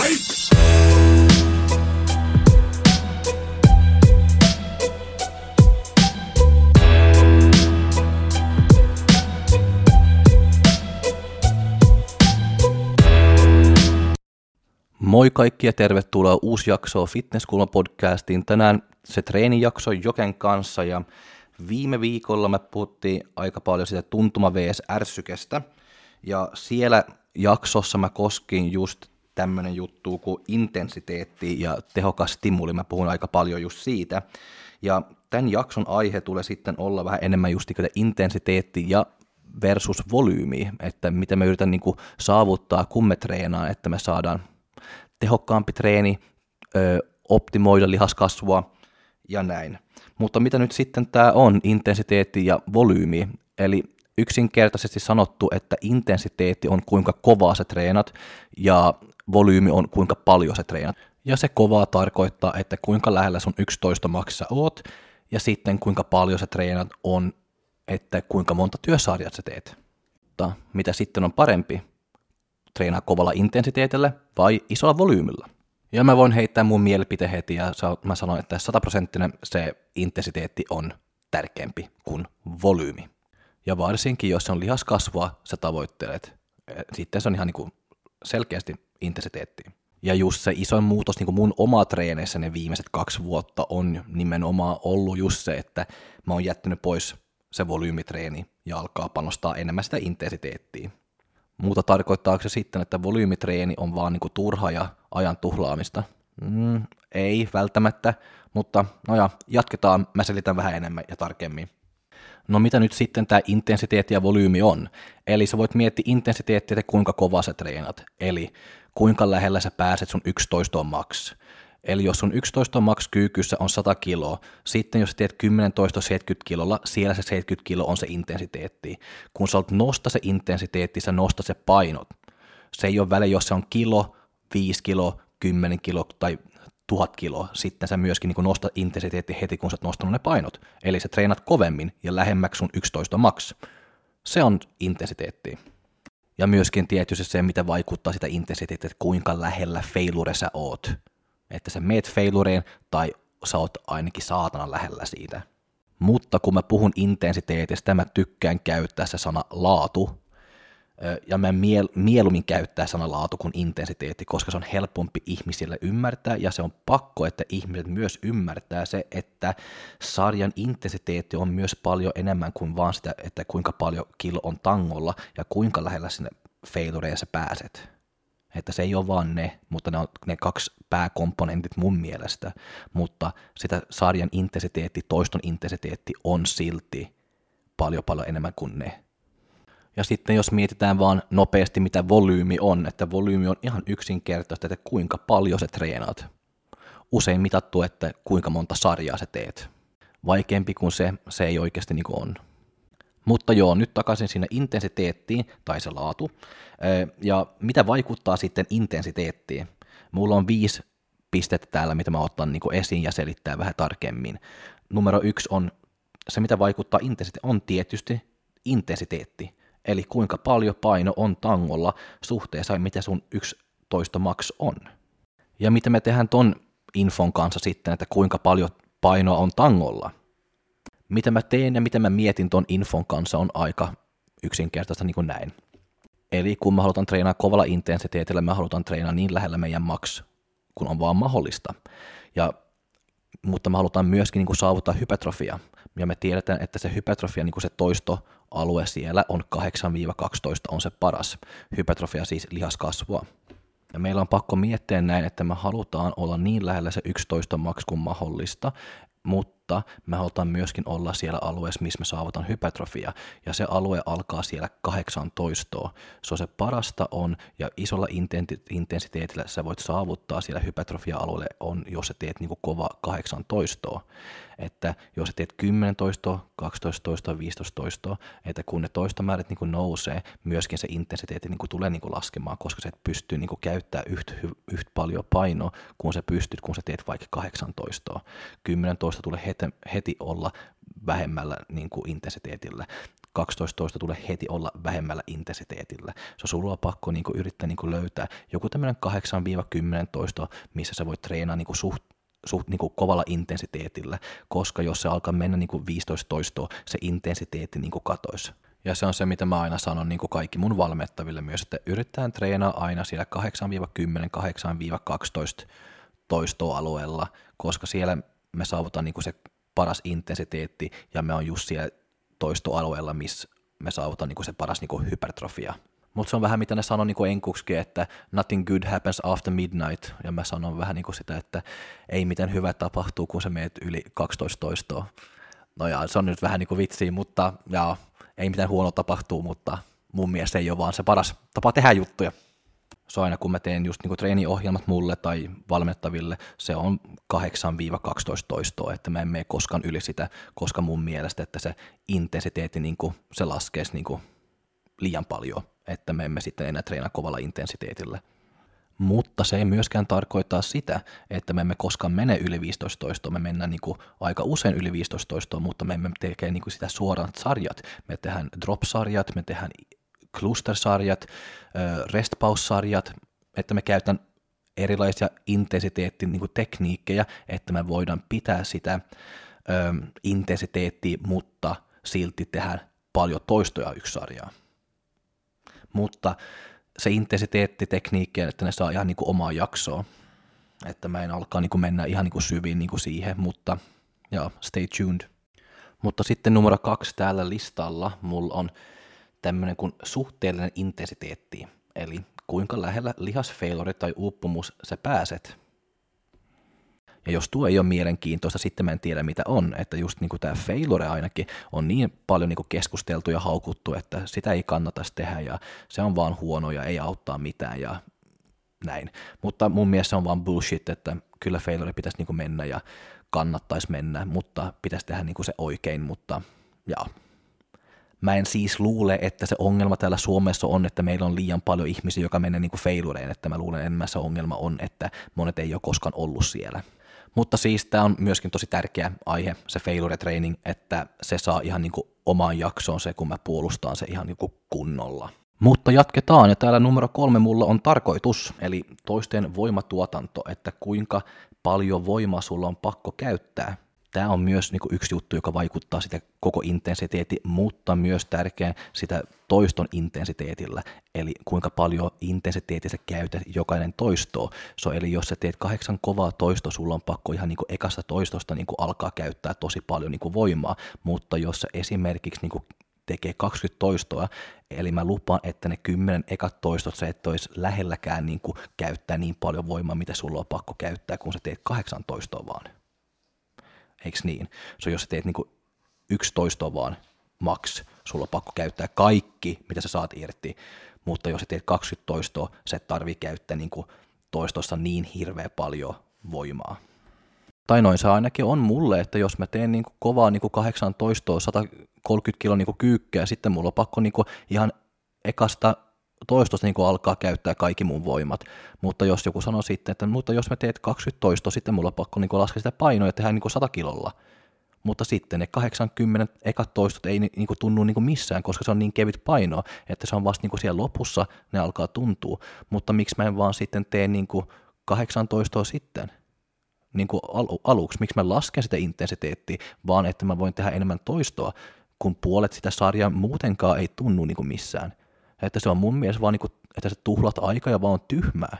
Moi kaikki ja tervetuloa uusi jakso Fitnesskulma podcastiin. Tänään se treenijakso Joken kanssa ja viime viikolla me puhuttiin aika paljon sitä tuntuma vs ärsykestä ja siellä jaksossa mä koskin just tämmönen juttu kuin intensiteetti ja tehokas stimuli. Mä puhun aika paljon just siitä. Ja tämän jakson aihe tulee sitten olla vähän enemmän just intensiteetti ja versus volyymi, että mitä me yritän niin saavuttaa, kun me treenaa, että me saadaan tehokkaampi treeni, ö, optimoida lihaskasvua ja näin. Mutta mitä nyt sitten tämä on, intensiteetti ja volyymi? Eli yksinkertaisesti sanottu, että intensiteetti on kuinka kovaa se treenat ja volyymi on kuinka paljon se treenat. Ja se kovaa tarkoittaa, että kuinka lähellä sun 11 maksa oot ja sitten kuinka paljon se treenat on, että kuinka monta työsarjat sä teet. Mutta mitä sitten on parempi? treenaa kovalla intensiteetillä vai isolla volyymilla. Ja mä voin heittää mun mielipite heti ja mä sanon, että 100 prosenttinen se intensiteetti on tärkeämpi kuin volyymi. Ja varsinkin, jos se on lihaskasvua, sä tavoittelet, sitten se on ihan niin kuin selkeästi intensiteetti. Ja just se isoin muutos niin kuin mun oma treeneissä ne viimeiset kaksi vuotta on nimenomaan ollut just se, että mä oon jättänyt pois se volyymitreeni ja alkaa panostaa enemmän sitä intensiteettiä. Muuta tarkoittaako se sitten, että volyymitreeni on vaan niin kuin turha ja ajan tuhlaamista? Mm, ei välttämättä, mutta no ja, jatketaan, mä selitän vähän enemmän ja tarkemmin. No mitä nyt sitten tämä intensiteetti ja volyymi on? Eli sä voit miettiä intensiteettiä, että kuinka kova sä treenat, eli kuinka lähellä sä pääset sun 11 max. Eli jos sun 11 max kyykyssä on 100 kiloa, sitten jos teet 10 toista 70 kilolla, siellä se 70 kilo on se intensiteetti. Kun sä olet nosta se intensiteetti, sä nosta se painot. Se ei ole väliä, jos se on kilo, 5 kilo, 10 kilo tai 1000 kiloa, sitten sä myöskin niin nosta intensiteetti heti, kun sä oot nostanut ne painot. Eli sä treenat kovemmin ja lähemmäksi sun 11 max. Se on intensiteetti. Ja myöskin tietysti se, mitä vaikuttaa sitä intensiteettiä, että kuinka lähellä failure sä oot että sä meet failureen tai sä oot ainakin saatana lähellä siitä. Mutta kun mä puhun intensiteetistä, mä tykkään käyttää se sana laatu, ja mä miel, mieluummin käyttää sana laatu kuin intensiteetti, koska se on helpompi ihmisille ymmärtää, ja se on pakko, että ihmiset myös ymmärtää se, että sarjan intensiteetti on myös paljon enemmän kuin vaan sitä, että kuinka paljon kilo on tangolla, ja kuinka lähellä sinne failureen sä pääset. Että se ei ole vaan ne, mutta ne on ne kaksi pääkomponentit mun mielestä, mutta sitä sarjan intensiteetti, toiston intensiteetti on silti paljon paljon enemmän kuin ne. Ja sitten jos mietitään vaan nopeasti, mitä volyymi on, että volyymi on ihan yksinkertaista, että kuinka paljon se treenaat. Usein mitattu, että kuinka monta sarjaa sä teet. Vaikeampi kuin se, se ei oikeasti niin on. Mutta joo, nyt takaisin sinne intensiteettiin, tai se laatu. Ja mitä vaikuttaa sitten intensiteettiin? Mulla on viisi pistettä täällä, mitä mä otan niin esiin ja selittää vähän tarkemmin. Numero yksi on, se mitä vaikuttaa intensiteettiin, on tietysti intensiteetti. Eli kuinka paljon paino on tangolla suhteessa, mitä sun 11 max on. Ja mitä me tehdään ton infon kanssa sitten, että kuinka paljon painoa on tangolla – mitä mä teen ja mitä mä mietin ton infon kanssa on aika yksinkertaista niin kuin näin. Eli kun mä halutaan treenaa kovalla intensiteetillä, mä halutaan treenaa niin lähellä meidän max, kun on vaan mahdollista. Ja, mutta me halutaan myöskin niin kuin saavuttaa hypertrofia. Ja me tiedetään, että se hypertrofia, niin kuin se toistoalue siellä on 8-12 on se paras. Hypertrofia siis lihaskasvua. Ja meillä on pakko miettiä näin, että me halutaan olla niin lähellä se 11 max kuin mahdollista, mutta me halutaan myöskin olla siellä alueessa, missä me saavutaan hypertrofia, ja se alue alkaa siellä 18. Se on se parasta on, ja isolla intensiteetillä sä voit saavuttaa siellä hypertrofia-alueelle on, jos sä teet niin kova 18 että jos sä teet 10 toistoa, 12 toistoa, 15 toistoa, että kun ne toistomäärät niin kuin nousee, myöskin se intensiteetti niin kuin tulee niin kuin laskemaan, koska sä et pysty niin kuin käyttämään yhtä, yhtä paljon painoa, kun sä pystyt, kun sä teet vaikka 18. 10 toista tulee heti, heti olla vähemmällä niin kuin intensiteetillä. 12 toista tulee heti olla vähemmällä intensiteetillä. Se on sulla pakko niin kuin, yrittää niin kuin, löytää joku tämmöinen 8-10 toisto, missä sä voit treenaa niin kuin, suht suht niin kuin kovalla intensiteetillä, koska jos se alkaa mennä niin kuin 15 toistoa, se intensiteetti niin kuin katoisi. Ja se on se, mitä mä aina sanon niin kuin kaikki mun valmettaville myös, että yritetään treenaa aina siellä 8-10, 8-12 toistoalueella, koska siellä me saavutaan niin kuin se paras intensiteetti ja me on just siellä toistoalueella, missä me saavutaan niin kuin se paras niin kuin hypertrofia. Mutta se on vähän mitä ne sanoo niin enkuksikin, että nothing good happens after midnight, ja mä sanon vähän niin kuin sitä, että ei mitään hyvää tapahtuu, kun se meet yli 12 toistoa. No ja se on nyt vähän niin kuin vitsiä, mutta ja, ei mitään huonoa tapahtuu, mutta mun mielestä ei ole vaan se paras tapa tehdä juttuja. Se on aina kun mä teen just niin treeniohjelmat mulle tai valmettaville, se on 8-12 toistoa, että mä en mene koskaan yli sitä, koska mun mielestä, että se intensiteetti niin kuin, se laskee niin kuin liian paljon, että me emme sitten enää treenaa kovalla intensiteetillä. Mutta se ei myöskään tarkoita sitä, että me emme koskaan mene yli 15 toistoa. Me mennään niin kuin aika usein yli 15 toistoa, mutta me emme tee niin kuin sitä suoraan sarjat. Me tehdään drop-sarjat, me tehdään cluster-sarjat, rest sarjat että me käytän erilaisia intensiteetti niin tekniikkejä, että me voidaan pitää sitä intensiteettiä, mutta silti tehdä paljon toistoja yksi sarjaa mutta se intensiteettitekniikki, että ne saa ihan niin kuin omaa jaksoa, että mä en alkaa niin kuin mennä ihan niin kuin syviin niin kuin siihen, mutta joo, stay tuned. Mutta sitten numero kaksi täällä listalla mulla on tämmöinen kuin suhteellinen intensiteetti, eli kuinka lähellä lihasfailure tai uupumus sä pääset ja jos tuo ei ole mielenkiintoista, sitten mä en tiedä mitä on. Että just niin tämä failure ainakin on niin paljon niin kuin keskusteltu ja haukuttu, että sitä ei kannata tehdä ja se on vaan huono ja ei auttaa mitään ja näin. Mutta mun mielestä se on vaan bullshit, että kyllä failure pitäisi niin kuin mennä ja kannattaisi mennä, mutta pitäisi tehdä niin kuin se oikein, mutta jaa. Mä en siis luule, että se ongelma täällä Suomessa on, että meillä on liian paljon ihmisiä, joka menee niin failureen, että mä luulen enemmän se ongelma on, että monet ei ole koskaan ollut siellä. Mutta siis tämä on myöskin tosi tärkeä aihe, se failure training, että se saa ihan niin kuin omaan jaksoon se, kun mä puolustan se ihan niin kuin kunnolla. Mutta jatketaan, ja täällä numero kolme mulla on tarkoitus, eli toisten voimatuotanto, että kuinka paljon voimaa sulla on pakko käyttää tämä on myös niin kuin yksi juttu, joka vaikuttaa sitä koko intensiteetti, mutta myös tärkeä sitä toiston intensiteetillä, eli kuinka paljon intensiteetistä käytät jokainen toisto. So, eli jos sä teet kahdeksan kovaa toistoa, sulla on pakko ihan niin kuin ekasta toistosta niin kuin alkaa käyttää tosi paljon niin kuin voimaa, mutta jos sä esimerkiksi niin kuin tekee 20 toistoa, eli mä lupaan, että ne 10 ekat toistot sä et olisi lähelläkään niin kuin käyttää niin paljon voimaa, mitä sulla on pakko käyttää, kun sä teet 8 toistoa vaan eikö niin? So jos sä teet niinku yksi toisto vaan max, sulla on pakko käyttää kaikki, mitä sä saat irti, mutta jos sä teet 20 toistoa, sä et tarvii käyttää niinku toistossa niin hirveä paljon voimaa. Tai noin se ainakin on mulle, että jos mä teen niinku kovaa niinku 8 toistoa, 130 kilo niinku kyykkää, sitten mulla on pakko niinku ihan ekasta toistosta niin alkaa käyttää kaikki mun voimat. Mutta jos joku sanoo sitten, että mutta jos mä teet 20 toistoa, sitten mulla on pakko niin laskea sitä painoa ja tehdä niin 100 kilolla. Mutta sitten ne 80 ekat toistot ei niin kuin tunnu niin kuin missään, koska se on niin kevyt paino, että se on vasta niin kuin siellä lopussa, ne alkaa tuntua. Mutta miksi mä en vaan sitten tee niin kuin 18 sitten? Niin kuin al- aluksi, miksi mä lasken sitä intensiteettiä, vaan että mä voin tehdä enemmän toistoa, kun puolet sitä sarjaa muutenkaan ei tunnu niin kuin missään. Että se on mun mielestä vaan, niin kuin, että sä tuhlat aikaa ja vaan on tyhmää.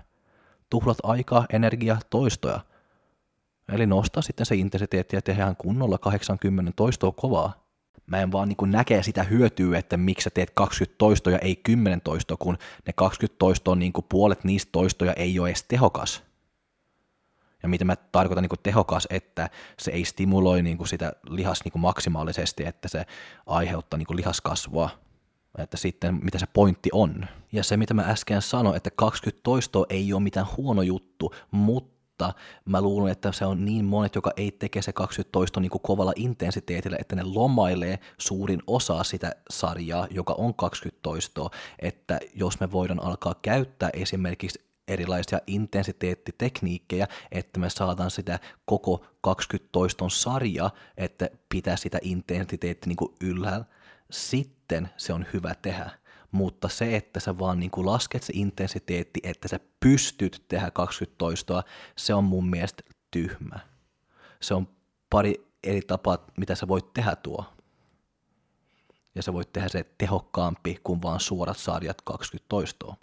Tuhlat aikaa, energiaa, toistoja. Eli nostaa sitten se intensiteetti ja tehdään kunnolla 80 toistoa kovaa. Mä en vaan niin näkee sitä hyötyä, että miksi sä teet 20 toistoja, ei 10 toistoa, kun ne 20 toistoa, niin kuin puolet niistä toistoja ei ole edes tehokas. Ja mitä mä tarkoitan niin tehokas, että se ei stimuloi niin sitä lihas niin maksimaalisesti, että se aiheuttaa niin lihaskasvua, että sitten mitä se pointti on. Ja se, mitä mä äsken sanoin, että 20 toistoa ei ole mitään huono juttu, mutta mä luulen, että se on niin monet, joka ei teke se 20 toistoa niin kuin kovalla intensiteetillä, että ne lomailee suurin osa sitä sarjaa, joka on 20 toistoa, että jos me voidaan alkaa käyttää esimerkiksi erilaisia intensiteettitekniikkejä, että me saadaan sitä koko 20 toiston sarja, että pitää sitä intensiteetti niin kuin ylhäällä, sitten se on hyvä tehdä. Mutta se, että sä vaan niin kuin lasket se intensiteetti, että sä pystyt tehdä 20 toistoa, se on mun mielestä tyhmä. Se on pari eri tapaa, mitä sä voit tehdä tuo. Ja sä voit tehdä se tehokkaampi kuin vaan suorat sarjat 20 toistoa.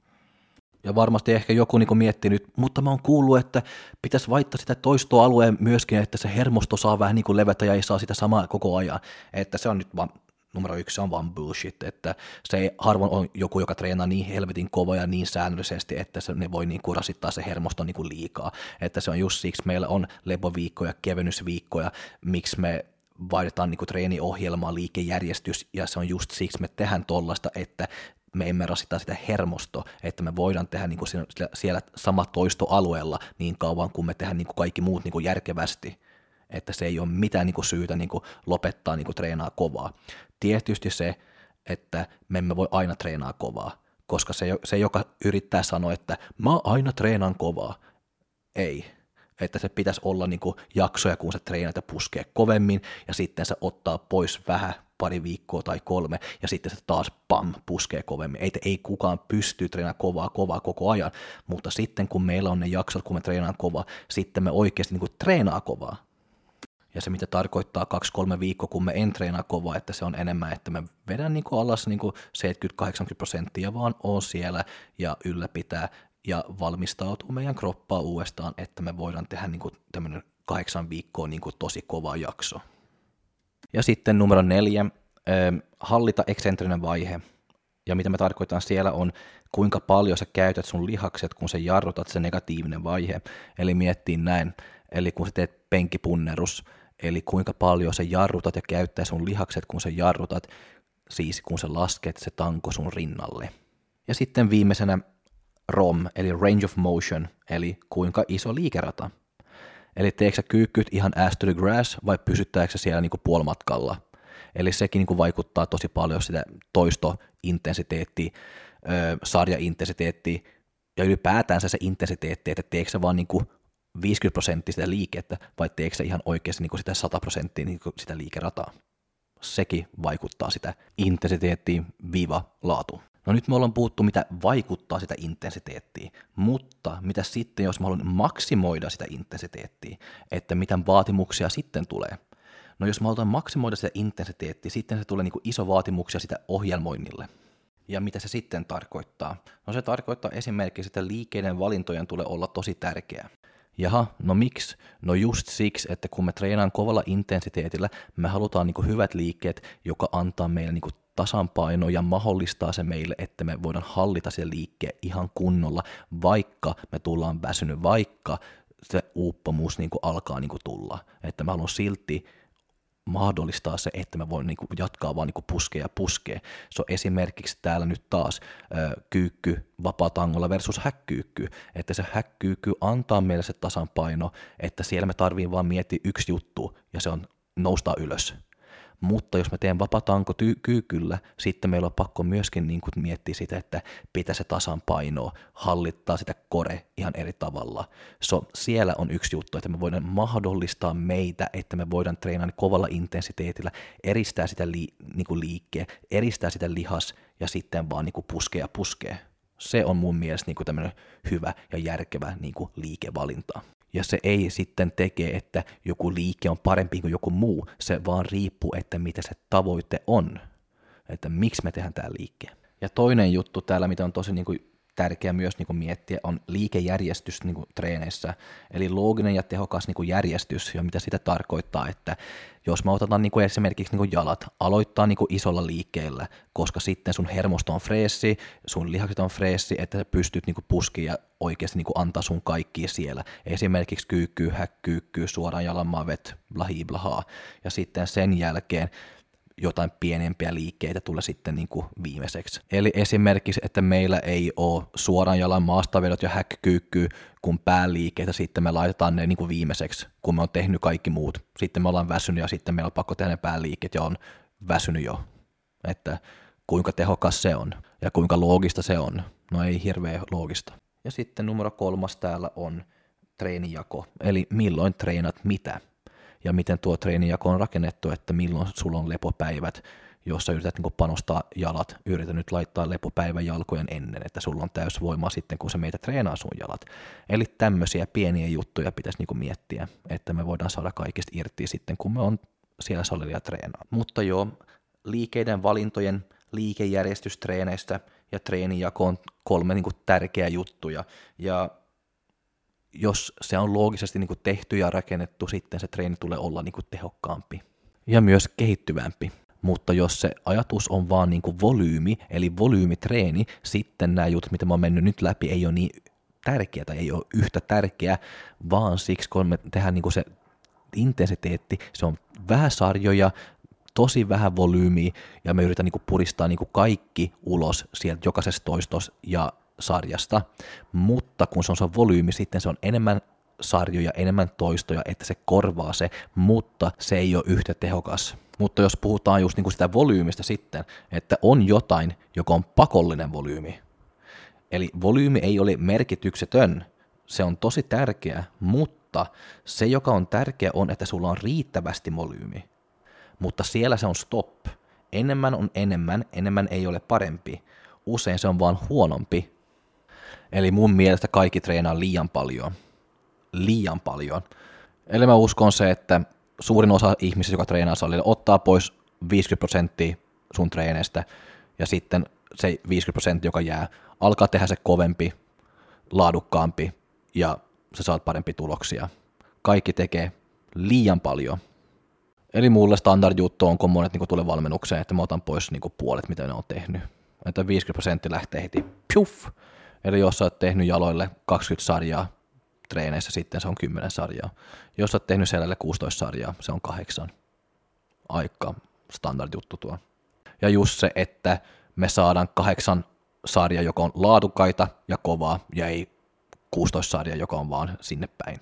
Ja varmasti ehkä joku niin miettii nyt, mutta mä oon kuullut, että pitäisi vaihtaa sitä toistoalueen myöskin, että se hermosto saa vähän niin kuin levätä ja ei saa sitä samaa koko ajan. Että se on nyt vaan, numero yksi on vaan bullshit, että se ei, harvoin on joku, joka treenaa niin helvetin kova ja niin säännöllisesti, että se, ne voi niin kuin rasittaa se hermosto niin kuin liikaa. Että se on just siksi, meillä on lepoviikkoja, kevennysviikkoja, miksi me vaihdetaan niin treeniohjelmaa, liikejärjestys, ja se on just siksi me tehdään tollasta, että me emme rasita sitä hermosto, että me voidaan tehdä niin kuin siellä, siellä sama toistoalueella niin kauan, kuin me tehdään niin kuin kaikki muut niin kuin järkevästi, että se ei ole mitään niin kuin syytä niin kuin lopettaa niin kuin treenaa kovaa. Tietysti se, että me emme voi aina treenaa kovaa, koska se, se joka yrittää sanoa, että mä aina treenaan kovaa, ei, että se pitäisi olla niin kuin jaksoja, kun se treenat ja puskee kovemmin, ja sitten se ottaa pois vähän pari viikkoa tai kolme, ja sitten se taas pam, puskee kovemmin. Ei, ei kukaan pysty treenaamaan kovaa, kovaa koko ajan, mutta sitten kun meillä on ne jaksot, kun me treenaan kovaa, sitten me oikeasti niin kuin treenaa kovaa. Ja se, mitä tarkoittaa kaksi-kolme viikkoa, kun me en treenaa kovaa, että se on enemmän, että me vedän niin kuin alas niin kuin 70-80 prosenttia, vaan on siellä ja ylläpitää ja valmistautuu meidän kroppaa uudestaan, että me voidaan tehdä niin kuin tämmöinen kahdeksan viikkoa niin kuin tosi kova jakso. Ja sitten numero neljä, hallita eksentrinen vaihe. Ja mitä me tarkoitan siellä on, kuinka paljon sä käytät sun lihakset, kun sä jarrutat se negatiivinen vaihe. Eli miettii näin, eli kun sä teet penkipunnerus, eli kuinka paljon sä jarrutat ja käyttää sun lihakset, kun sä jarrutat, siis kun sä lasket se tanko sun rinnalle. Ja sitten viimeisenä ROM, eli range of motion, eli kuinka iso liikerata. Eli teekö sä kyykkyt ihan ass to the grass vai pysyttääkö siellä niinku puolimatkalla? Eli sekin niinku vaikuttaa tosi paljon sitä toistointensiteettiä, sarjaintensiteettiä ja ylipäätään se intensiteetti, että teekö sä vaan niinku 50 prosenttia sitä liikettä vai teekö sä ihan oikeasti niinku sitä 100 prosenttia niinku sitä liikerataa. Sekin vaikuttaa sitä intensiteettiin viiva laatu. No nyt me ollaan puhuttu, mitä vaikuttaa sitä intensiteettiä, mutta mitä sitten, jos mä haluan maksimoida sitä intensiteettiä, että mitä vaatimuksia sitten tulee? No jos mä haluan maksimoida sitä intensiteettiä, sitten se tulee niin kuin iso vaatimuksia sitä ohjelmoinnille. Ja mitä se sitten tarkoittaa? No se tarkoittaa esimerkiksi, että liikkeiden valintojen tulee olla tosi tärkeä. Jaha, no miksi? No just siksi, että kun me treenaan kovalla intensiteetillä, me halutaan niin hyvät liikkeet, joka antaa meille niin tasanpaino ja mahdollistaa se meille, että me voidaan hallita se liikkeen ihan kunnolla, vaikka me tullaan väsynyt, vaikka se uuppomuus niin kuin alkaa niin kuin tulla. Että mä haluan silti mahdollistaa se, että mä voin niin kuin jatkaa vaan niin kuin puskea ja puskea. Se on esimerkiksi täällä nyt taas ö, kyykky vapaatangolla versus häkkyykky, että se häkkyykky antaa meille se tasapaino, että siellä me tarviin vaan miettiä yksi juttu ja se on nousta ylös mutta jos mä teen vapatanko ty- kyykyllä, sitten meillä on pakko myöskin niin kuin miettiä sitä, että pitää se tasanpainoa, hallittaa sitä kore ihan eri tavalla. So, siellä on yksi juttu, että me voidaan mahdollistaa meitä, että me voidaan treenata kovalla intensiteetillä, eristää sitä li- niin kuin liikkeen, eristää sitä lihas ja sitten vaan niin kuin puskea puskea. Se on mun mielestä niin tämmöinen hyvä ja järkevä niin kuin liikevalinta. Ja se ei sitten tekee, että joku liike on parempi kuin joku muu, se vaan riippuu, että mitä se tavoite on, että miksi me tehdään tämä liike. Ja toinen juttu täällä, mitä on tosi niin kuin tärkeää myös niin kuin miettiä, on liikejärjestys niin kuin treeneissä, eli looginen ja tehokas niin kuin järjestys, ja mitä sitä tarkoittaa, että jos me otetaan niin kuin esimerkiksi niin kuin jalat, aloittaa niin kuin isolla liikkeellä, koska sitten sun hermosto on freessi, sun lihakset on freessi, että sä pystyt niin kuin ja oikeasti niin kuin antaa sun kaikki siellä. Esimerkiksi kyykkyy, häkkyykkyy, suoraan jalanmavet, blahi blahaa. Ja sitten sen jälkeen jotain pienempiä liikkeitä tulee sitten niin kuin viimeiseksi. Eli esimerkiksi, että meillä ei ole suoraan jalan maastavedot ja häkkyykky, kun pääliikkeitä sitten me laitetaan ne niin kuin viimeiseksi, kun me on tehnyt kaikki muut. Sitten me ollaan väsynyt ja sitten meillä on pakko tehdä ne pääliikkeet ja on väsynyt jo. Että kuinka tehokas se on ja kuinka loogista se on. No ei hirveän loogista. Ja sitten numero kolmas täällä on treenijako, eli milloin treenat mitä ja miten tuo treenijako on rakennettu, että milloin sulla on lepopäivät jos sä yrität niin panostaa jalat, yritä nyt laittaa lepopäivän jalkojen ennen, että sulla on täysvoimaa sitten, kun se meitä treenaa sun jalat. Eli tämmöisiä pieniä juttuja pitäisi niin miettiä, että me voidaan saada kaikista irti sitten, kun me on siellä salilla treenaa. Mutta joo, liikeiden valintojen liikejärjestystreeneistä ja treenijako on kolme niin tärkeää juttuja. Ja jos se on loogisesti niin kuin, tehty ja rakennettu, sitten se treeni tulee olla niin kuin, tehokkaampi ja myös kehittyvämpi. Mutta jos se ajatus on vaan niin kuin volyymi, eli volyymitreeni, sitten nämä jutut, mitä mä oon mennyt nyt läpi, ei ole niin tärkeää tai ei ole yhtä tärkeää, vaan siksi kun me tehdään niin kuin se intensiteetti, se on vähän sarjoja, tosi vähän volyymiä ja me yritän niinku puristaa niinku kaikki ulos sieltä jokaisesta toistos ja sarjasta, mutta kun se on se volyymi, sitten se on enemmän sarjoja, enemmän toistoja, että se korvaa se, mutta se ei ole yhtä tehokas. Mutta jos puhutaan just niinku sitä volyymista sitten, että on jotain, joka on pakollinen volyymi, eli volyymi ei ole merkityksetön, se on tosi tärkeä, mutta se, joka on tärkeä, on, että sulla on riittävästi volyymi mutta siellä se on stop. Enemmän on enemmän, enemmän ei ole parempi. Usein se on vaan huonompi. Eli mun mielestä kaikki treenaa liian paljon. Liian paljon. Eli mä uskon se, että suurin osa ihmisistä, joka treenaa salilla, ottaa pois 50 prosenttia sun treeneistä ja sitten se 50 prosenttia, joka jää, alkaa tehdä se kovempi, laadukkaampi ja sä saat parempi tuloksia. Kaikki tekee liian paljon Eli mulle standard juttu on, kun monet niin tulee valmennukseen, että mä otan pois niin puolet, mitä ne on tehnyt. Että 50 prosenttia lähtee heti, pjuff. Eli jos sä oot tehnyt jaloille 20 sarjaa treeneissä, sitten se on 10 sarjaa. Jos sä oot tehnyt selälle 16 sarjaa, se on kahdeksan. Aika standard juttu tuo. Ja just se, että me saadaan kahdeksan sarjaa, joka on laadukaita ja kovaa, ja ei 16 sarjaa, joka on vaan sinne päin.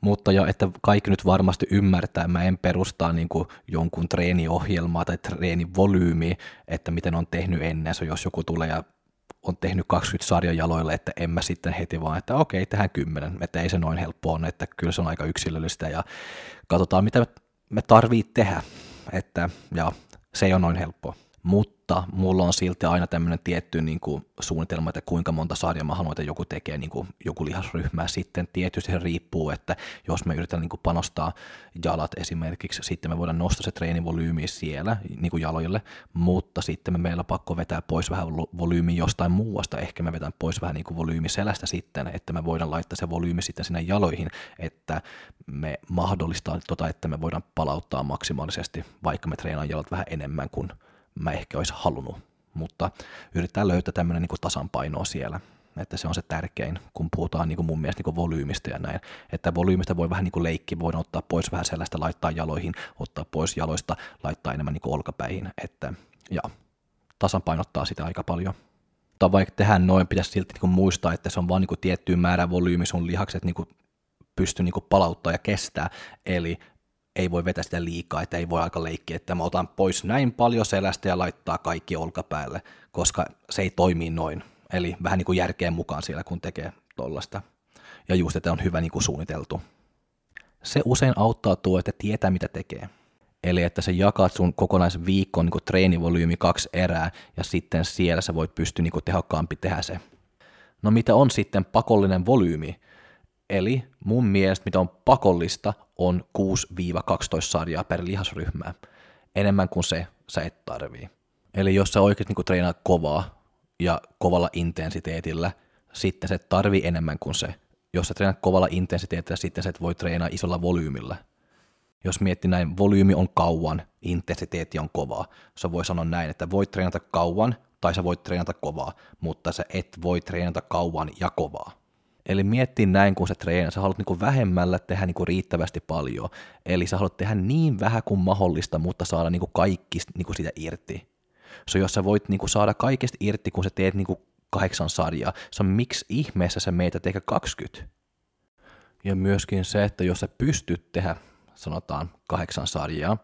Mutta jo, että kaikki nyt varmasti ymmärtää, mä en perustaa niin kuin jonkun treeniohjelmaa tai treenivolyymiä, että miten on tehnyt ennen, so jos joku tulee ja on tehnyt 20 sarjan jaloille, että en mä sitten heti vaan, että okei, tehdään 10, että ei se noin helppo on, että kyllä se on aika yksilöllistä ja katsotaan, mitä me tarvii tehdä, että ja se ei ole noin helppoa mutta mulla on silti aina tämmöinen tietty niin kuin, suunnitelma, että kuinka monta sarjaa mä haluan, että joku tekee niin kuin, joku lihasryhmä. Sitten tietysti se riippuu, että jos me yritetään niin kuin, panostaa jalat esimerkiksi, sitten me voidaan nostaa se treenivolyymi siellä niin kuin jaloille, mutta sitten me meillä on pakko vetää pois vähän volyymi jostain muuasta. Ehkä me vetään pois vähän niin kuin volyymi selästä sitten, että me voidaan laittaa se volyymi sitten sinne jaloihin, että me mahdollistaa tota, että me voidaan palauttaa maksimaalisesti, vaikka me treenaan jalat vähän enemmän kuin mä ehkä olisi halunnut, mutta yrittää löytää tämmöinen niin tasanpainoa siellä, että se on se tärkein, kun puhutaan niin kuin mun mielestä niin kuin volyymista ja näin, että volyymista voi vähän niin kuin leikki, voidaan ottaa pois vähän sellaista, laittaa jaloihin, ottaa pois jaloista, laittaa enemmän niin kuin olkapäihin, että ja tasapainottaa sitä aika paljon. Mutta vaikka tehdään noin, pitäisi silti niin kuin muistaa, että se on vain niin tiettyyn määrän volyymi sun lihakset niin kuin pysty niin palauttaa ja kestää, eli ei voi vetää sitä liikaa, että ei voi aika leikkiä, että mä otan pois näin paljon selästä ja laittaa kaikki olkapäälle, koska se ei toimi noin. Eli vähän niin kuin järkeen mukaan siellä, kun tekee tollasta. Ja just, että on hyvä niin kuin suunniteltu. Se usein auttaa tuo, että tietää mitä tekee. Eli että sä jakaat sun kokonaisviikon niin treenivolyymi kaksi erää ja sitten siellä sä voit pystyä niin tehokkaampi tehdä se. No mitä on sitten pakollinen volyymi? Eli mun mielestä mitä on pakollista on 6-12 sarjaa per lihasryhmää. Enemmän kuin se sä et tarvii. Eli jos sä oikeasti niin treenaat kovaa ja kovalla intensiteetillä, sitten se tarvii enemmän kuin se. Jos sä treenaat kovalla intensiteetillä, sitten sä et voi treenaa isolla volyymilla. Jos miettii näin, volyymi on kauan, intensiteetti on kovaa. Sä voi sanoa näin, että voit treenata kauan tai sä voit treenata kovaa, mutta sä et voi treenata kauan ja kovaa. Eli miettii näin, kun sä treenat, sä haluat niinku vähemmällä tehdä niinku riittävästi paljon. Eli sä haluat tehdä niin vähän kuin mahdollista, mutta saada niinku kaikki niinku siitä irti. So, jos sä voit niinku saada kaikesta irti, kun sä teet niinku kahdeksan sarjaa, se on miksi ihmeessä sä meitä tehdä 20? Ja myöskin se, että jos sä pystyt tehdä, sanotaan, kahdeksan sarjaa,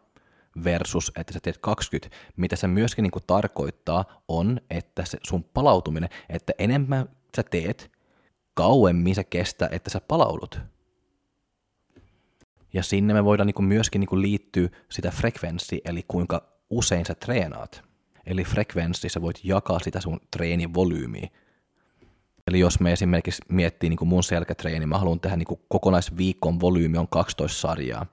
versus, että sä teet 20, mitä se myöskin niinku tarkoittaa, on, että se sun palautuminen, että enemmän sä teet, kauemmin se kestää, että sä palaudut. Ja sinne me voidaan niin myöskin niin liittyä sitä frekvenssi, eli kuinka usein sä treenaat. Eli frekvenssi, sä voit jakaa sitä sun treenin volyymiä. Eli jos me esimerkiksi miettii niin kuin mun selkätreeni, mä haluan tehdä niin kuin kokonaisviikon volyymi on 12 sarjaa,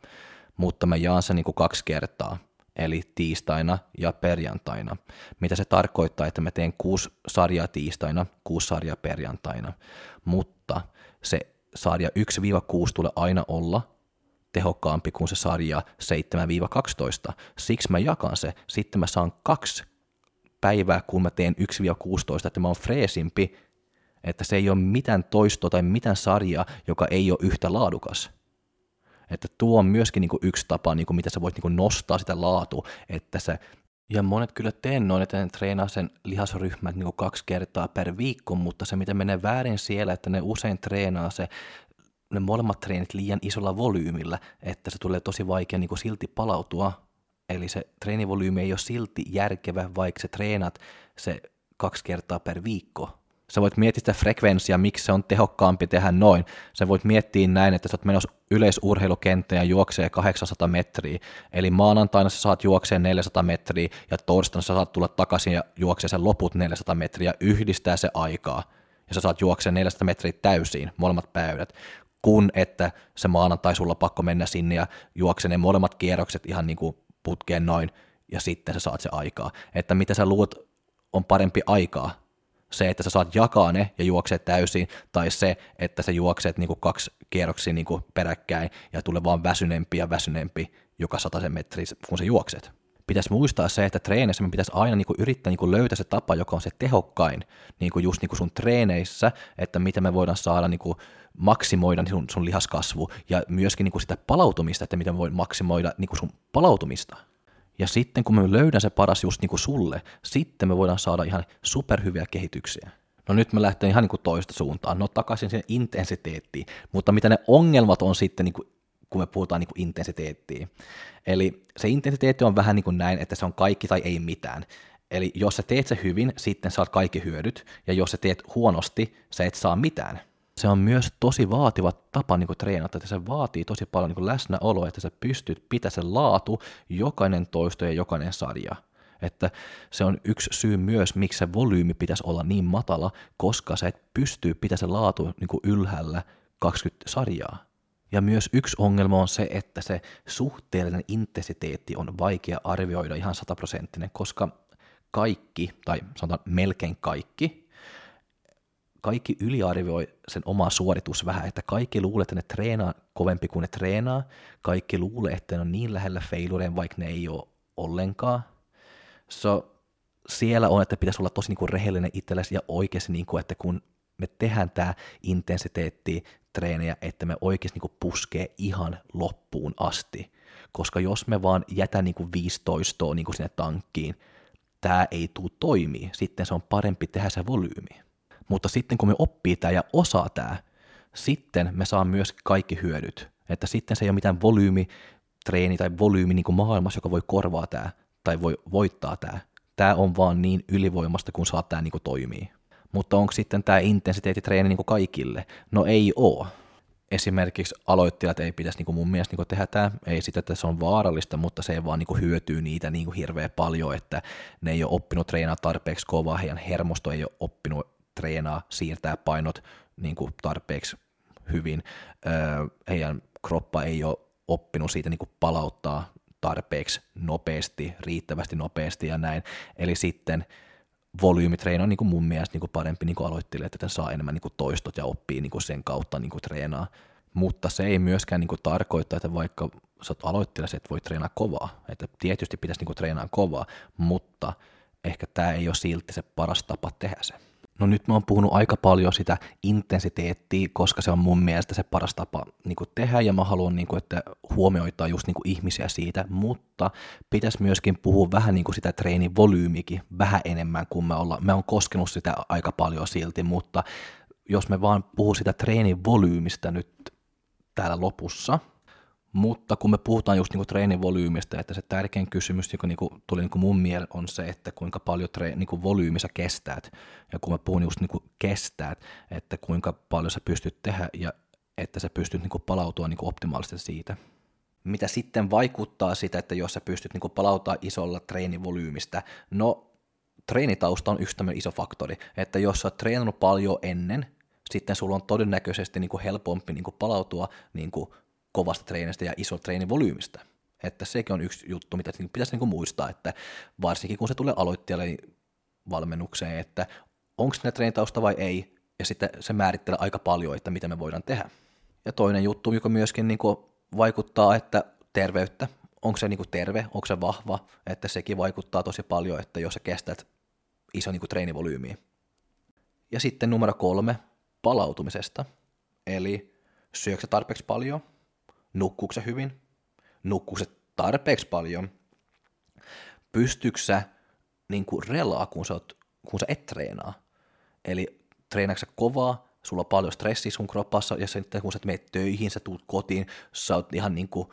mutta mä jaan sen niin kuin kaksi kertaa, eli tiistaina ja perjantaina. Mitä se tarkoittaa, että mä teen kuusi sarjaa tiistaina, kuusi sarjaa perjantaina, mutta se sarja 1-6 tulee aina olla tehokkaampi kuin se sarja 7-12. Siksi mä jakan se. Sitten mä saan kaksi päivää, kun mä teen 1-16, että mä oon freesimpi, että se ei ole mitään toistoa tai mitään sarjaa, joka ei ole yhtä laadukas. Että tuo on myöskin niin kuin yksi tapa, niin kuin mitä sä voit niin kuin nostaa sitä laatu, että se ja monet kyllä teen noin, että ne treenaa sen lihasryhmän niin kaksi kertaa per viikko, mutta se mitä menee väärin siellä, että ne usein treenaa se ne molemmat treenit liian isolla volyymillä, että se tulee tosi vaikea niin kuin silti palautua. Eli se treenivolyymi ei ole silti järkevä, vaikka se treenat se kaksi kertaa per viikko. Sä voit miettiä sitä frekvenssiä, miksi se on tehokkaampi tehdä noin. Sä voit miettiä näin, että sä oot menossa yleisurheilukenttä ja juoksee 800 metriä. Eli maanantaina sä saat juoksee 400 metriä ja torstaina sä saat tulla takaisin ja juoksee sen loput 400 metriä ja yhdistää se aikaa. Ja sä saat juoksee 400 metriä täysiin, molemmat päivät kun että se maanantai sulla pakko mennä sinne ja juokse ne molemmat kierrokset ihan niin kuin putkeen noin, ja sitten sä saat se aikaa. Että mitä sä luot on parempi aikaa, se, että sä saat jakaa ne ja juokset täysin, tai se, että sä juokset niin kaksi kierroksia niin peräkkäin ja tulee vaan väsynempi ja väsynempi joka sen metriä, kun sä juokset pitäisi muistaa se, että treeneissä me pitäisi aina niin yrittää niin löytää se tapa, joka on se tehokkain niin just niin sun treeneissä, että miten me voidaan saada niin maksimoida sun, sun lihaskasvu ja myöskin niin sitä palautumista, että miten me voidaan maksimoida niin sun palautumista. Ja sitten kun me löydän se paras just niin kuin sulle, sitten me voidaan saada ihan superhyviä kehityksiä. No nyt me lähtee ihan niin kuin toista suuntaan, no takaisin sen intensiteettiin, mutta mitä ne ongelmat on sitten niin kuin kun me puhutaan niin kuin intensiteettiin. Eli se intensiteetti on vähän niin kuin näin, että se on kaikki tai ei mitään. Eli jos sä teet se hyvin, sitten saat kaikki hyödyt, ja jos sä teet huonosti, sä et saa mitään. Se on myös tosi vaativa tapa niin treenata, että se vaatii tosi paljon niin läsnäoloa, että sä pystyt pitämään sen laatu jokainen toisto ja jokainen sarja. Että se on yksi syy myös, miksi se volyymi pitäisi olla niin matala, koska sä et pysty pitämään sen laatu niin ylhäällä 20 sarjaa. Ja myös yksi ongelma on se, että se suhteellinen intensiteetti on vaikea arvioida ihan sataprosenttinen, koska kaikki, tai sanotaan melkein kaikki, kaikki yliarvioi sen oma suoritus vähän, että kaikki luulee, että ne treenaa kovempi kuin ne treenaa, kaikki luulee, että ne on niin lähellä failureen, vaikka ne ei ole ollenkaan. So, siellä on, että pitäisi olla tosi niin kuin rehellinen itsellesi ja oikeasti, niin kuin, että kun me tehdään tämä intensiteetti treenejä, että me oikeasti niin puskee ihan loppuun asti. Koska jos me vaan jätä niin 15 niin sinne tankkiin, tämä ei tule toimii. Sitten se on parempi tehdä se volyymi. Mutta sitten kun me oppii tämä ja osaa tämä, sitten me saa myös kaikki hyödyt. Että sitten se ei ole mitään volyymi, treeni tai volyymi niin maailmassa, joka voi korvaa tämä tai voi voittaa tämä. Tämä on vaan niin ylivoimasta, kun saa tämä niin toimii. Mutta onko sitten tämä intensiteettitreeni niin kuin kaikille? No ei oo. Esimerkiksi aloittajat ei pitäisi niin kuin mun mielestä niin kuin tehdä tämä, ei sitä, että se on vaarallista, mutta se ei vaan niin kuin hyötyy niitä niin kuin hirveän paljon, että ne ei ole oppinut treenaa tarpeeksi kovaa, heidän hermosto ei ole oppinut treenaa, siirtää painot niin kuin tarpeeksi hyvin, öö, heidän kroppa ei ole oppinut siitä niin kuin palauttaa tarpeeksi nopeasti, riittävästi nopeasti ja näin, eli sitten volyymitreeni on niin kuin mun mielestä niin kuin parempi niin kuin aloittelijat, että saa enemmän niin kuin toistot ja oppii niin kuin sen kautta niin kuin treenaa. Mutta se ei myöskään niin kuin tarkoita, että vaikka sä oot aloittelija, voi treenaa kovaa. Että tietysti pitäisi niin kuin treenaa kovaa, mutta ehkä tämä ei ole silti se paras tapa tehdä se. No nyt mä oon puhunut aika paljon sitä intensiteettiä, koska se on mun mielestä se paras tapa niin kuin tehdä ja mä haluan, niin kuin, että huomioitaan just niin kuin ihmisiä siitä, mutta pitäisi myöskin puhua vähän niin kuin sitä treenin volyymikin vähän enemmän kuin me ollaan. Me on koskenut sitä aika paljon silti, mutta jos me vaan puhuu sitä treenin volyymistä nyt täällä lopussa – mutta kun me puhutaan just niinku treenivolyymista, että se tärkein kysymys, joka niinku tuli niinku mun mieleen, on se, että kuinka paljon tre, niinku volyymi sä kestäät. Ja kun mä puhun just niinku kestäät, että kuinka paljon sä pystyt tehdä ja että sä pystyt niinku palautua niinku optimaalisesti siitä. mitä sitten vaikuttaa sitä, että jos sä pystyt niin palauttaa isolla treenivolyymistä, no treenitausta on yksi tämmöinen iso faktori, että jos sä oot treenannut paljon ennen, sitten sulla on todennäköisesti niin kuin helpompi niin kuin palautua niin kuin kovasta treenistä ja iso treenivolyymistä. Että sekin on yksi juttu, mitä pitäisi niin muistaa, että varsinkin kun se tulee aloittajalle valmennukseen, että onko ne treenitausta vai ei, ja sitten se määrittelee aika paljon, että mitä me voidaan tehdä. Ja toinen juttu, joka myöskin niin kuin vaikuttaa, että terveyttä, onko se niin kuin terve, onko se vahva, että sekin vaikuttaa tosi paljon, että jos sä kestät iso niin kuin. Ja sitten numero kolme, palautumisesta. Eli syöksä tarpeeksi paljon, nukkuuko hyvin, nukkuuko tarpeeksi paljon, pystyykö niin kuin relaa, kun sä, oot, kun sä et treenaa. Eli treenaatko kovaa, sulla on paljon stressiä sun kroppassa, ja sitten kun sä menet töihin, sä tuut kotiin, sä oot ihan niin kuin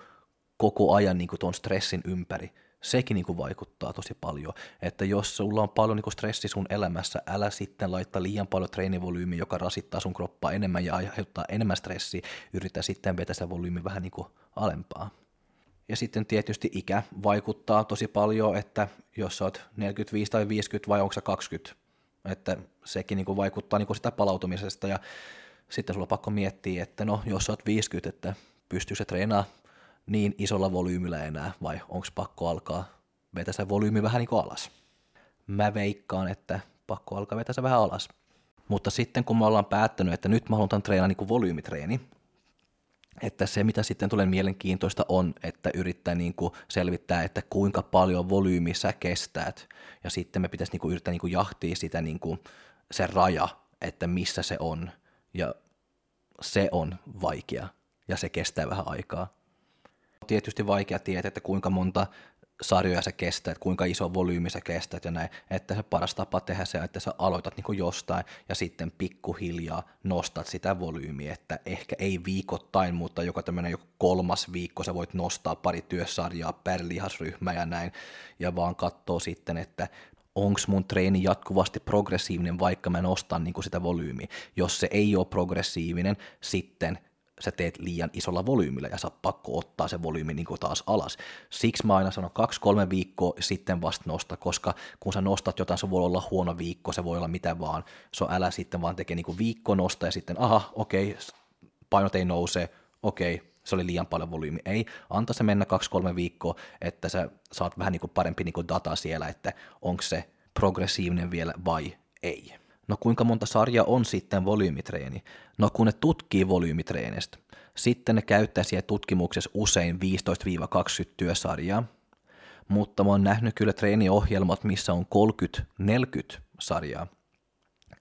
koko ajan niin kuin ton stressin ympäri. Sekin niin kuin vaikuttaa tosi paljon, että jos sulla on paljon niin kuin stressi sun elämässä, älä sitten laittaa liian paljon treenivolyymiä, joka rasittaa sun kroppaa enemmän ja aiheuttaa enemmän stressiä, yritä sitten vetää sitä volyymi vähän niin kuin alempaa. Ja sitten tietysti ikä vaikuttaa tosi paljon, että jos sä oot 45 tai 50 vai onko sä 20, että sekin niin kuin vaikuttaa niin kuin sitä palautumisesta. Ja sitten sulla on pakko miettiä, että no jos sä oot 50, että pystyy se treenaa niin isolla volyymillä enää vai onko pakko alkaa vetää se volyymi vähän niin kuin alas. Mä veikkaan, että pakko alkaa vetää se vähän alas. Mutta sitten kun me ollaan päättänyt, että nyt mä haluan treenaa niin kuin volyymitreeni, että se, mitä sitten tulee mielenkiintoista on, että yrittää niin kuin selvittää, että kuinka paljon volyymi sä kestät, ja sitten me pitäisi niin kuin yrittää niin kuin jahtia sitä niin kuin se raja, että missä se on, ja se on vaikea, ja se kestää vähän aikaa. Tietysti vaikea tietää, että kuinka monta sarjoja sä kestät, kuinka iso volyymi sä kestät ja näin, että se paras tapa tehdä se, että sä aloitat niin jostain ja sitten pikkuhiljaa nostat sitä volyymiä, että ehkä ei viikoittain, mutta joka tämmöinen joku kolmas viikko sä voit nostaa pari työsarjaa per lihasryhmä ja näin, ja vaan katsoo sitten, että onko mun treeni jatkuvasti progressiivinen, vaikka mä nostan niin sitä volyymiä. Jos se ei ole progressiivinen, sitten sä teet liian isolla volyymilla ja sä pakko ottaa se volyymi niin kuin taas alas. Siksi mä aina sanon kaksi-kolme viikkoa sitten vasta nosta, koska kun sä nostat jotain, se voi olla huono viikko, se voi olla mitä vaan, se on älä sitten vaan tekee niin kuin viikko nosta ja sitten aha, okei, painot ei nouse, okei, se oli liian paljon volyymi. Ei, anta se mennä kaksi-kolme viikkoa, että sä saat vähän niin kuin parempi niin kuin data siellä, että onko se progressiivinen vielä vai ei. No kuinka monta sarjaa on sitten volyymitreeni? No kun ne tutkii volyymitreenistä, sitten ne käyttää siellä tutkimuksessa usein 15-20 työsarjaa, mutta mä oon nähnyt kyllä treeniohjelmat, missä on 30-40 sarjaa.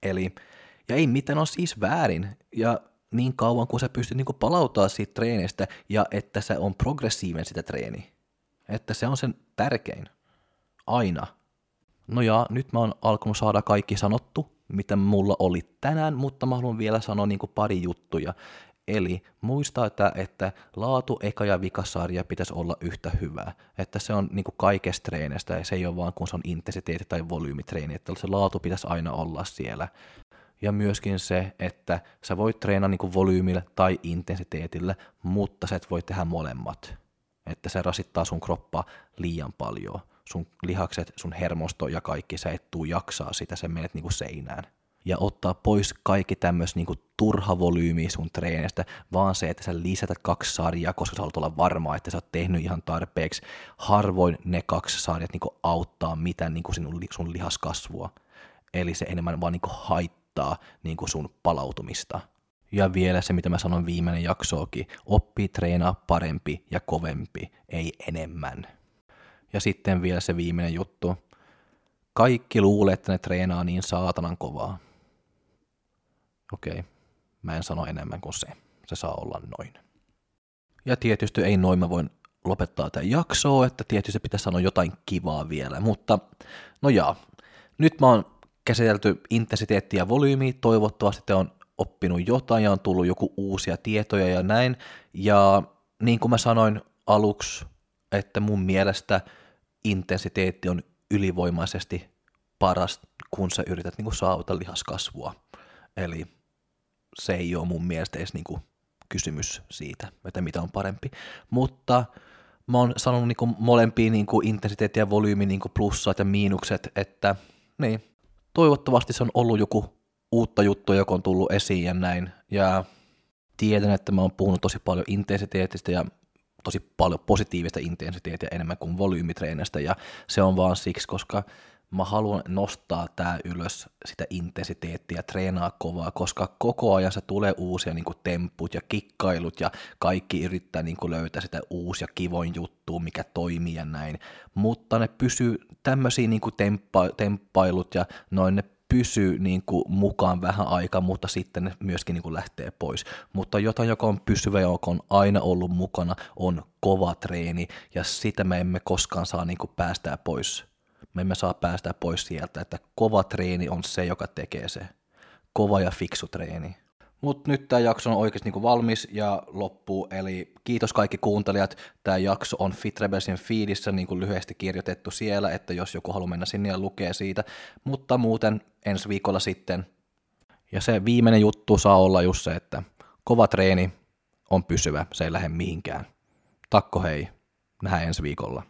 Eli, ja ei mitään on siis väärin, ja niin kauan kuin sä pystyt niinku palauttaa siitä treenistä ja että se on progressiivinen sitä treeni. Että se on sen tärkein. Aina. No ja nyt mä oon alkanut saada kaikki sanottu, mitä mulla oli tänään, mutta mä haluan vielä sanoa niin kuin pari juttuja. Eli muista, että, että laatu, eka ja vikasarja pitäisi olla yhtä hyvää. Että se on niin kuin kaikesta treenistä ja se ei ole vaan kun se on intensiteetti tai volyymitreeni, että se laatu pitäisi aina olla siellä. Ja myöskin se, että sä voit treenaa niin volyymillä tai intensiteetillä, mutta sä et voi tehdä molemmat. Että se rasittaa sun kroppaa liian paljon sun lihakset, sun hermosto ja kaikki, sä et tuu jaksaa sitä, sä menet niinku seinään. Ja ottaa pois kaikki tämmöis niinku turha volyymi sun treenistä, vaan se, että sä lisätät kaksi sarjaa, koska sä haluat olla varma, että sä oot tehnyt ihan tarpeeksi. Harvoin ne kaksi sarjat niinku auttaa mitään niinku sinun, sun lihaskasvua. Eli se enemmän vaan niinku haittaa niinku sun palautumista. Ja vielä se, mitä mä sanon viimeinen jaksoakin, oppi treenaa parempi ja kovempi, ei enemmän. Ja sitten vielä se viimeinen juttu. Kaikki luulee, että ne treenaa niin saatanan kovaa. Okei, mä en sano enemmän kuin se. Se saa olla noin. Ja tietysti ei noin mä voin lopettaa tätä jaksoa, että tietysti pitää sanoa jotain kivaa vielä, mutta no jaa, nyt mä oon käsitelty intensiteettiä ja volyymiä, toivottavasti te on oppinut jotain ja on tullut joku uusia tietoja ja näin, ja niin kuin mä sanoin aluksi, että mun mielestä intensiteetti on ylivoimaisesti paras, kun sä yrität niin kuin saavuttaa lihaskasvua. Eli se ei ole mun mielestä edes niin kuin kysymys siitä, että mitä on parempi. Mutta mä oon sanonut niin molempiin niin intensiteetti ja volyymi niin plussat ja miinukset, että niin, toivottavasti se on ollut joku uutta juttua, joka on tullut esiin ja näin. Ja tiedän, että mä oon puhunut tosi paljon intensiteetistä ja tosi paljon positiivista intensiteettiä enemmän kuin volyymitreenistä ja se on vaan siksi, koska mä haluan nostaa tää ylös sitä intensiteettiä, treenaa kovaa, koska koko ajan se tulee uusia niin kuin temput ja kikkailut ja kaikki yrittää niin kuin löytää sitä uusia kivoin juttua, mikä toimii ja näin, mutta ne pysyy tämmöisiä niin temppailut ja noin ne pysyy niin kuin mukaan vähän aikaa, mutta sitten myöskin niin kuin lähtee pois. Mutta jotain, joka on pysyvä joka on aina ollut mukana, on kova treeni, ja sitä me emme koskaan saa niin kuin päästää pois. Me emme saa päästää pois sieltä, että kova treeni on se, joka tekee se. Kova ja fiksu treeni. Mutta nyt tämä jakso on oikeasti niinku valmis ja loppuu, eli kiitos kaikki kuuntelijat. Tämä jakso on Fit Rebelsin feedissä niinku lyhyesti kirjoitettu siellä, että jos joku haluaa mennä sinne ja lukea siitä. Mutta muuten ensi viikolla sitten. Ja se viimeinen juttu saa olla just se, että kova treeni on pysyvä, se ei lähde mihinkään. Takko hei, nähdään ensi viikolla.